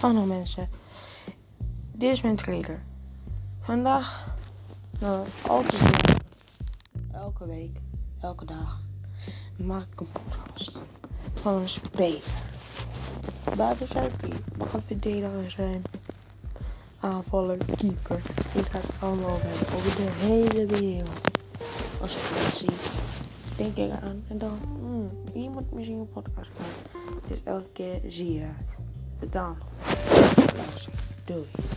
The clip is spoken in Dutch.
Hallo mensen, dit is mijn trailer. Vandaag, nou, altijd, elke week, elke dag, maak ik een podcast van een speler. Mag een verdediger zijn, aanvaller, keeper. Ik ga het allemaal hebben over de hele wereld. Als ik het zie, denk ik aan en dan, hmm, hier moet misschien een podcast maken. Dus elke keer zie je het. Bedankt. Do it.